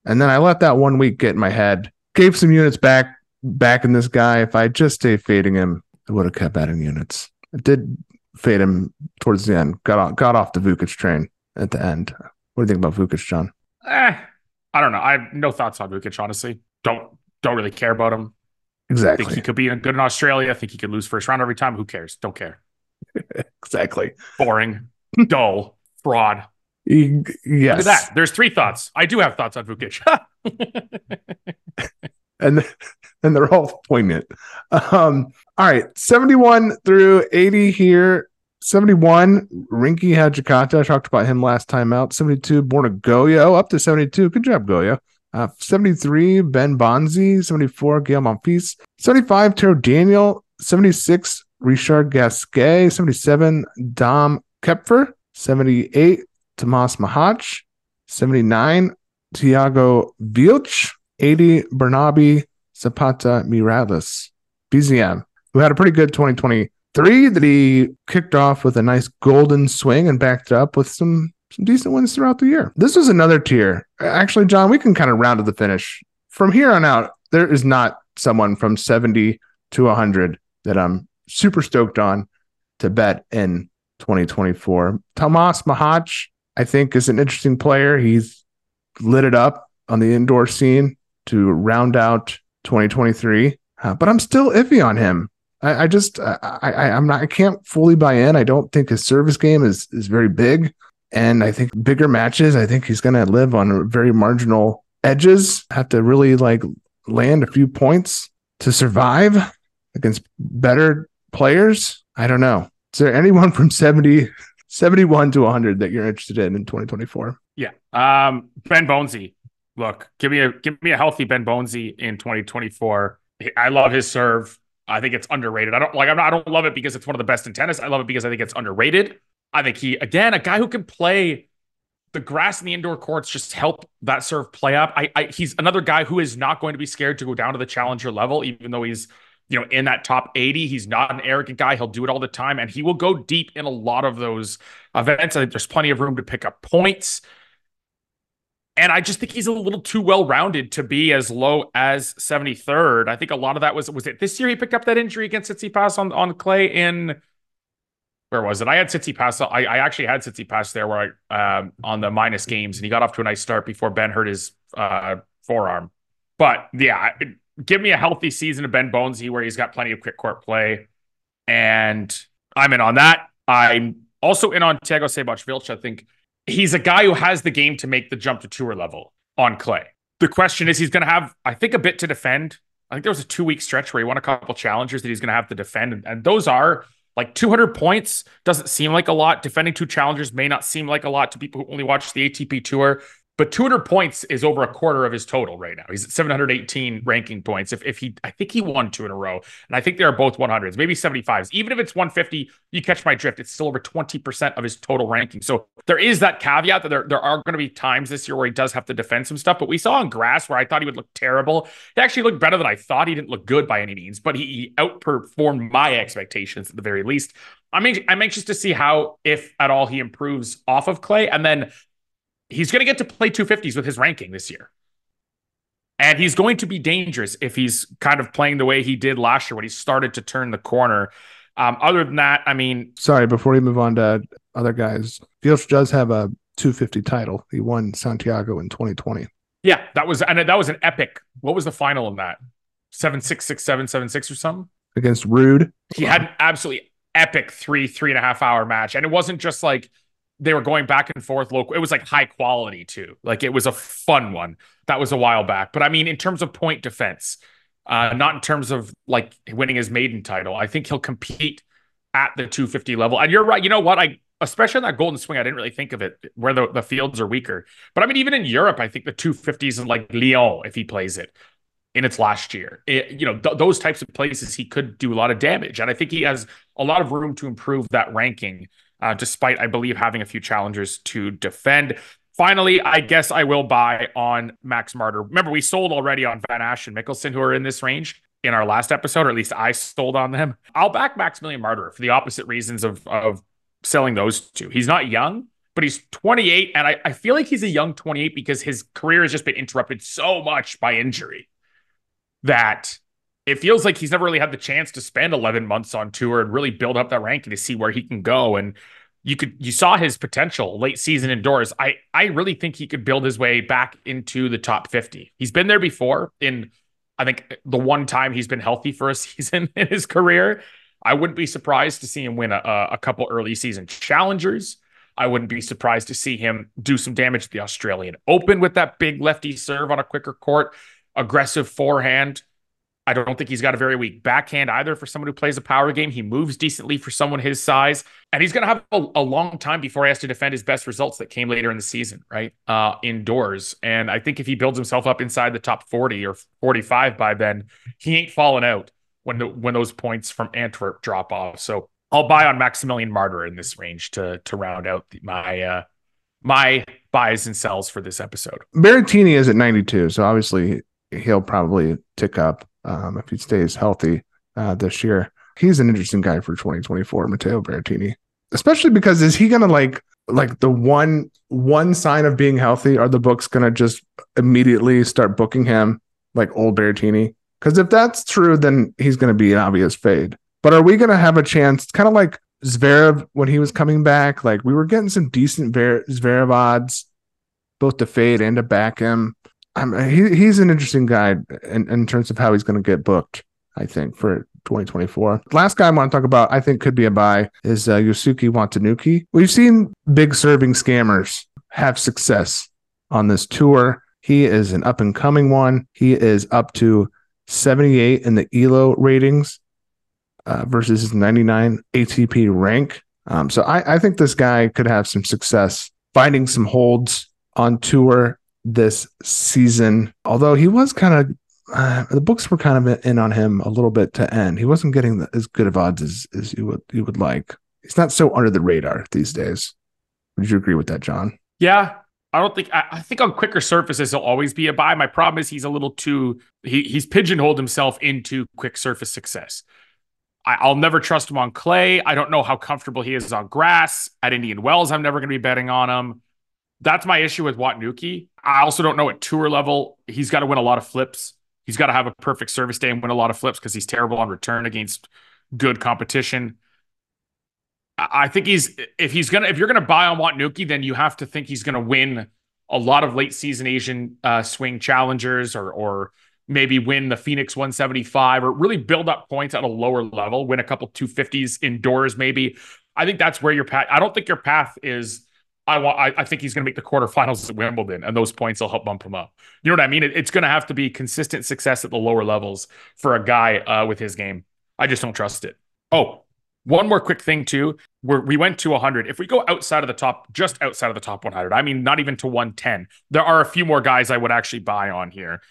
And then I let that one week get in my head. Gave some units back back in this guy. If I just stayed fading him, I would have kept adding units I did fade him towards the end. Got off, got off the Vukic train at the end. What do you think about Vukic, John? Eh, I don't know. I have no thoughts on Vukic, honestly. Don't don't really care about him. Exactly. I think he could be good in Australia. I think he could lose first round every time. Who cares? Don't care. [LAUGHS] exactly. Boring, [LAUGHS] dull, fraud. Yes. Look at that. There's three thoughts. I do have thoughts on Vukic. [LAUGHS] and [LAUGHS] and they're all poignant. Um, all right, 71 through 80 here. 71, Rinky Hijikata. I talked about him last time out. 72, Borna Gojo, up to 72. Good job, Gojo. Uh, 73, Ben Bonzi. 74, Gaël Monfils. 75, Taro Daniel. 76, Richard Gasquet. 77, Dom Koepfer. 78, Tomas Machac. 79, Tiago Wild. 80, Bernabe Zapata Miralles. BZM who had a pretty good 2023 that he kicked off with a nice golden swing and backed up with some some decent wins throughout the year. This was another tier. Actually, John, we can kind of round to the finish. From here on out, there is not someone from 70 to 100 that I'm super stoked on to bet in 2024. Tomas Machac, I think, is an interesting player. He's lit it up on the indoor scene to round out 2023, uh, but I'm still iffy on him. I, I just I, I I'm not I can't fully buy in. I don't think his service game is is very big, and I think bigger matches. I think he's going to live on very marginal edges. Have to really like land a few points to survive against better players. I don't know. Is there anyone [LAUGHS] from 70, 71 to 100 that you're interested in in 2024? Yeah. Um, Ben Bonzi. Look, give me a give me a healthy Ben Bonzi in 2024. I love his serve. I think it's underrated. I don't like. I'm not, I don't love it because it's one of the best in tennis. I love it because I think it's underrated. I think he again a guy who can play the grass in the indoor courts just help that serve play up. I, I he's another guy who is not going to be scared to go down to the challenger level, even though he's you know in that top 80. He's not an arrogant guy. He'll do it all the time, and he will go deep in a lot of those events. I think there's plenty of room to pick up points. And I just think he's a little too well rounded to be as low as 73rd. I think a lot of that was was it this year he picked up that injury against Tsitsipas on on clay in where was it? I had Tsitsipas. I, I actually had Tsitsipas there where I um, on the minus games and he got off to a nice start before Ben hurt his uh, forearm. But yeah, give me a healthy season of Ben Bonzi where he's got plenty of quick court play, and I'm in on that. I'm also in on Thiago Seyboth Wild. I think he's a guy who has the game to make the jump to tour level on clay. The question is, he's going to have, I think, a bit to defend. I think there was a two week stretch where he won a couple challengers that he's going to have to defend. And, and those are like 200 points doesn't seem like a lot. Defending two challengers may not seem like a lot to people who only watch the ATP tour. But 200 points is over a quarter of his total right now. He's at 718 ranking points. If, if he, I think he won two in a row, and I think they are both 100s, maybe 75s. Even if it's 150, you catch my drift. It's still over 20% of his total ranking. So there is that caveat that there, there are going to be times this year where he does have to defend some stuff. But we saw on grass where I thought he would look terrible. He actually looked better than I thought. He didn't look good by any means, but he, he outperformed my expectations at the very least. I mean, I'm anxious to see how, if at all, he improves off of Clay. And then he's going to get to play 250s with his ranking this year. And he's going to be dangerous if he's kind of playing the way he did last year when he started to turn the corner. Um, other than that, I mean, sorry, before we move on to other guys, Fields does have a 250 title. He won Santiago in 2020. Yeah, that was and that was an epic. What was the final in that? Seven six six seven seven six or something against Ruud. He had an absolutely epic three three and a half hour match, and it wasn't just like they were going back and forth local. It was like high quality too. Like it was a fun one. That was a while back. But I mean, in terms of point defense, uh, not in terms of like winning his maiden title, I think he'll compete at the 250 level. And you're right. You know what? I especially in that golden swing, I didn't really think of it where the, the fields are weaker. But I mean, even in Europe, I think the 250s in like Lyon, if he plays it in its last year, it, you know, th- those types of places, he could do a lot of damage. And I think he has a lot of room to improve that ranking uh, despite, I believe, having a few challengers to defend. Finally, I guess I will buy on Max Marterer. Remember, we sold already on Van Assche and Michelsen, who are in this range in our last episode, or at least I sold on them. I'll back Maximilian Marterer for the opposite reasons of, of selling those two. He's not young, but he's 28. And I, I feel like he's a young 28 because his career has just been interrupted so much by injury that it feels like he's never really had the chance to spend 11 months on tour and really build up that ranking to see where he can go. And you could you saw his potential late season indoors. I I really think he could build his way back into the top 50. He's been there before in I think the one time he's been healthy for a [LAUGHS] season in his career. I wouldn't be surprised to see him win a, a couple early season challengers. I wouldn't be surprised to see him do some damage to the Australian Open with that big lefty serve on a quicker court, aggressive forehand. I don't think he's got a very weak backhand either for someone who plays a power game. He moves decently for someone his size, and he's going to have a, a, long time before he has to defend his best results that came later in the season, right? Uh, indoors. And I think if he builds himself up inside the top 40 or 45 by then, he ain't falling out when the when those points from Antwerp drop off. So I'll buy on Maximilian Marterer in this range to to round out my uh my buys and sells for this episode. Berrettini is at 92, so obviously he'll probably tick up um, if he stays healthy uh, this year. He's an interesting guy for 2024, Matteo Berrettini, especially because is he gonna like like the one one sign of being healthy? Are the books gonna just immediately start booking him like old Berrettini? Because if that's true, then he's gonna be an obvious fade. But are we gonna have a chance? Kind of like Zverev when he was coming back. Like we were getting some decent Zverev odds, both to fade and to back him. I'm, he, he's an interesting guy in, in terms of how he's going to get booked. I think for 2024. Last guy I want to talk about, I think could be a buy, is uh, Yosuke Watanuki. We've seen big serving scammers have success on this tour. He is an up and coming one. He is up to 78 in the ELO ratings uh, versus his 99 ATP rank. Um, so I, I think this guy could have some success finding some holds on tour this season. Although he was kind of uh, the books were kind of in on him a little bit to end. He wasn't getting the, as good of odds as, as you would you would like. He's not so under the radar these days. Would you agree with that, John? Yeah, I don't think I, I, think on quicker surfaces he'll always be a buy. My problem is he's a little too he he's pigeonholed himself into quick surface success. I, will never trust him on clay. I don't know how comfortable he is on grass at Indian Wells. I'm never going to be betting on him. That's my issue with Watanuki. I also don't know at tour level. He's got to win a lot of flips. He's got to have a perfect service day and win a lot of flips because he's terrible on return against good competition. I think he's if he's gonna if you're gonna buy on Watanuki, then you have to think he's gonna win a lot of late season Asian uh, swing challengers or or maybe win the Phoenix 175 or really build up points at a lower level, win a couple 250s indoors, maybe. I think that's where your path. I don't think your path is I want. I, I think he's going to make the quarterfinals at Wimbledon, and those points will help bump him up. You know what I mean? It, it's going to have to be consistent success at the lower levels for a guy uh, with his game. I just don't trust it. Oh, one more quick thing too. Where we went to 100. If we go outside of the top, just outside of the top 100, I mean, not even to 110. There are a few more guys I would actually buy on here.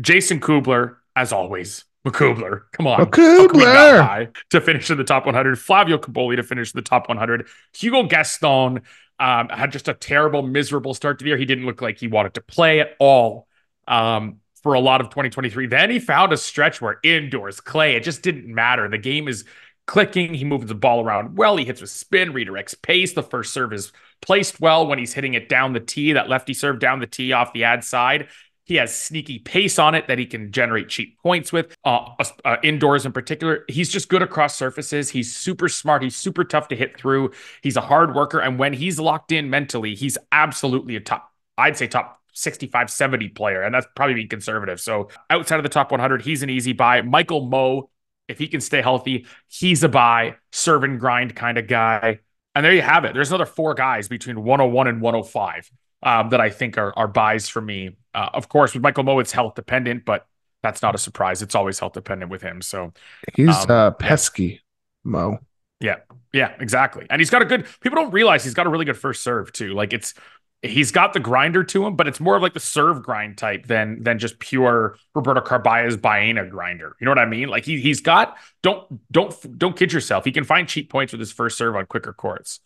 Jason Kubler, as always. McCubler, come on. McCubler to finish in the top 100. Flavio Cobolli to finish in the top 100. Hugo Gaston um, had just a terrible, miserable start to the year. He didn't look like he wanted to play at all um, for a lot of 2023. Then he found a stretch where indoors, clay, it just didn't matter. The game is clicking. He moves the ball around well. He hits with spin, redirects pace. The first serve is placed well when he's hitting it down the tee. That lefty serve down the tee off the ad side. He has sneaky pace on it that he can generate cheap points with, uh, uh, indoors in particular. He's just good across surfaces. He's super smart. He's super tough to hit through. He's a hard worker. And when he's locked in mentally, he's absolutely a top, I'd say top 65, 70 player. And that's probably being conservative. So outside of the top 100, he's an easy buy. Michael Mmoh if he can stay healthy, he's a buy, serve and grind kind of guy. And there you have it. There's another four guys between 101 and 105 um, that I think are, are buys for me. Uh, of course, with Michael Mmoh, it's health dependent, but that's not a surprise. It's always health dependent with him. So he's um, uh, pesky, yeah. Mo. Yeah, yeah, exactly. And he's got a good. People don't realize he's got a really good first serve too. Like it's he's got the grinder to him, but it's more of like the serve grind type than than just pure Roberto Carballes Baena grinder. You know what I mean? Like he he's got don't don't don't kid yourself. He can find cheap points with his first serve on quicker courts.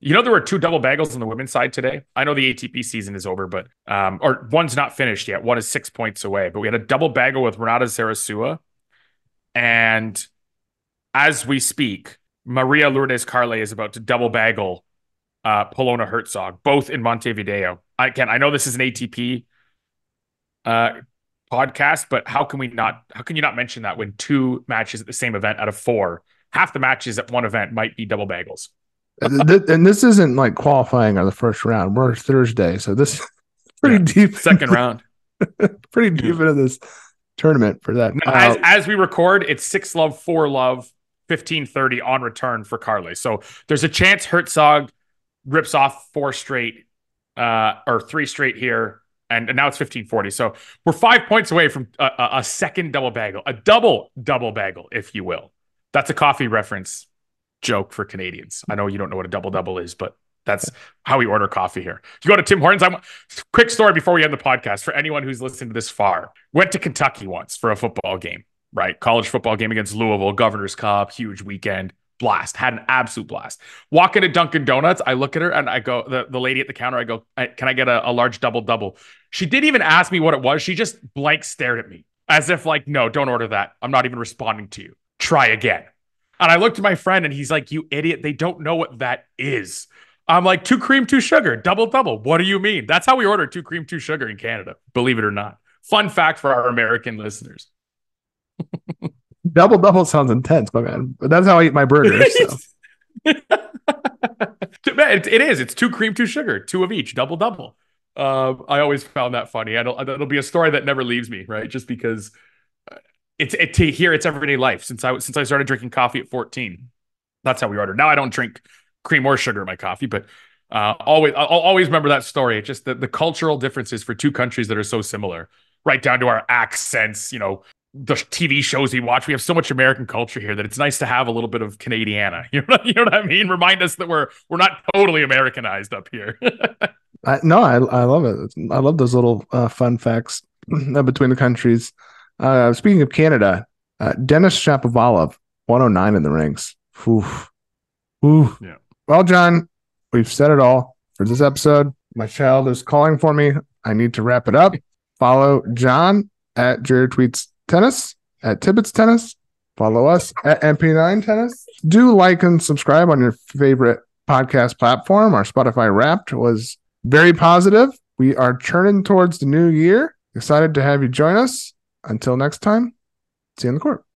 You know, there were two double bagels on the women's side today. I know the ATP season is over, but um, or one's not finished yet. One is six points away. But we had a double bagel with Renata Zarazúa. And as we speak, Maria Lourdes Carle is about to double bagel uh, Polona Hercog, both in Montevideo. I again, I know this is an ATP uh, podcast, but how can we not? How can you not mention that when two matches at the same event out of four, half the matches at one event might be double bagels? And this isn't like qualifying or the first round. We're Thursday, so this pretty yeah, deep. Second round, [LAUGHS] pretty deep into this tournament for that. uh, as, as we record, it's six love, four love, fifteen thirty on return for Carle. So there's a chance Hercog rips off four straight, uh, or three straight here. And, and now it's 1540. So we're five points away from a, a, a second double bagel, a double double bagel, if you will. That's a coffee reference joke for Canadians. I know you don't know what a double double is, but that's how we order coffee here. You go to Tim Hortons. I'm quick story before we end the podcast for anyone who's listened to this far. Went to Kentucky once for a football game, right? College football game against Louisville, Governor's Cup, huge weekend. Blast. Had an absolute blast. Walk into Dunkin' Donuts. I look at her and I go, the, the lady at the counter, I go, can I get a, a large double double? She didn't even ask me what it was. She just blank stared at me as if like, no, don't order that. I'm not even responding to you. Try again. And I looked at my friend and he's like, You idiot. They don't know what that is. I'm like, two cream, two sugar, double, double. What do you mean? That's how we order two cream, two sugar in Canada, believe it or not. Fun fact for our American listeners. [LAUGHS] double, double sounds intense, my man. But that's how I eat my burgers. [LAUGHS] So. [LAUGHS] it, it is. It's two cream, two sugar, two of each, double, double. Uh, I always found that funny. I don't, it'll be a story that never leaves me, right? Just because it's it, to hear it's everyday life since I since I started drinking coffee at 14. That's how we ordered. Now I don't drink cream or sugar in my coffee, but uh, always I'll always remember that story. It's just the, the cultural differences for two countries that are so similar, right down to our accents. You know, the TV shows we watch. We have so much American culture here that it's nice to have a little bit of Canadiana. [LAUGHS] You know, you know what I mean? Remind us that we're we're not totally Americanized up here. [LAUGHS] I, no, I I love it. I love those little uh, fun facts [CLEARS THROAT] between the countries. Uh, speaking of Canada, uh, Denis Shapovalov, 109 in the ranks. Oof. Oof. Yeah. Well, John, we've said it all for this episode. My child is calling for me. I need to wrap it up. Follow John at Jared Tweets Tennis, at Tibbets Tennis. Follow us at MP9 Tennis. Do like and subscribe on your favorite podcast platform. Our Spotify Wrapped was very positive. We are churning towards the new year. Excited to have you join us. Until next time, see you in the court.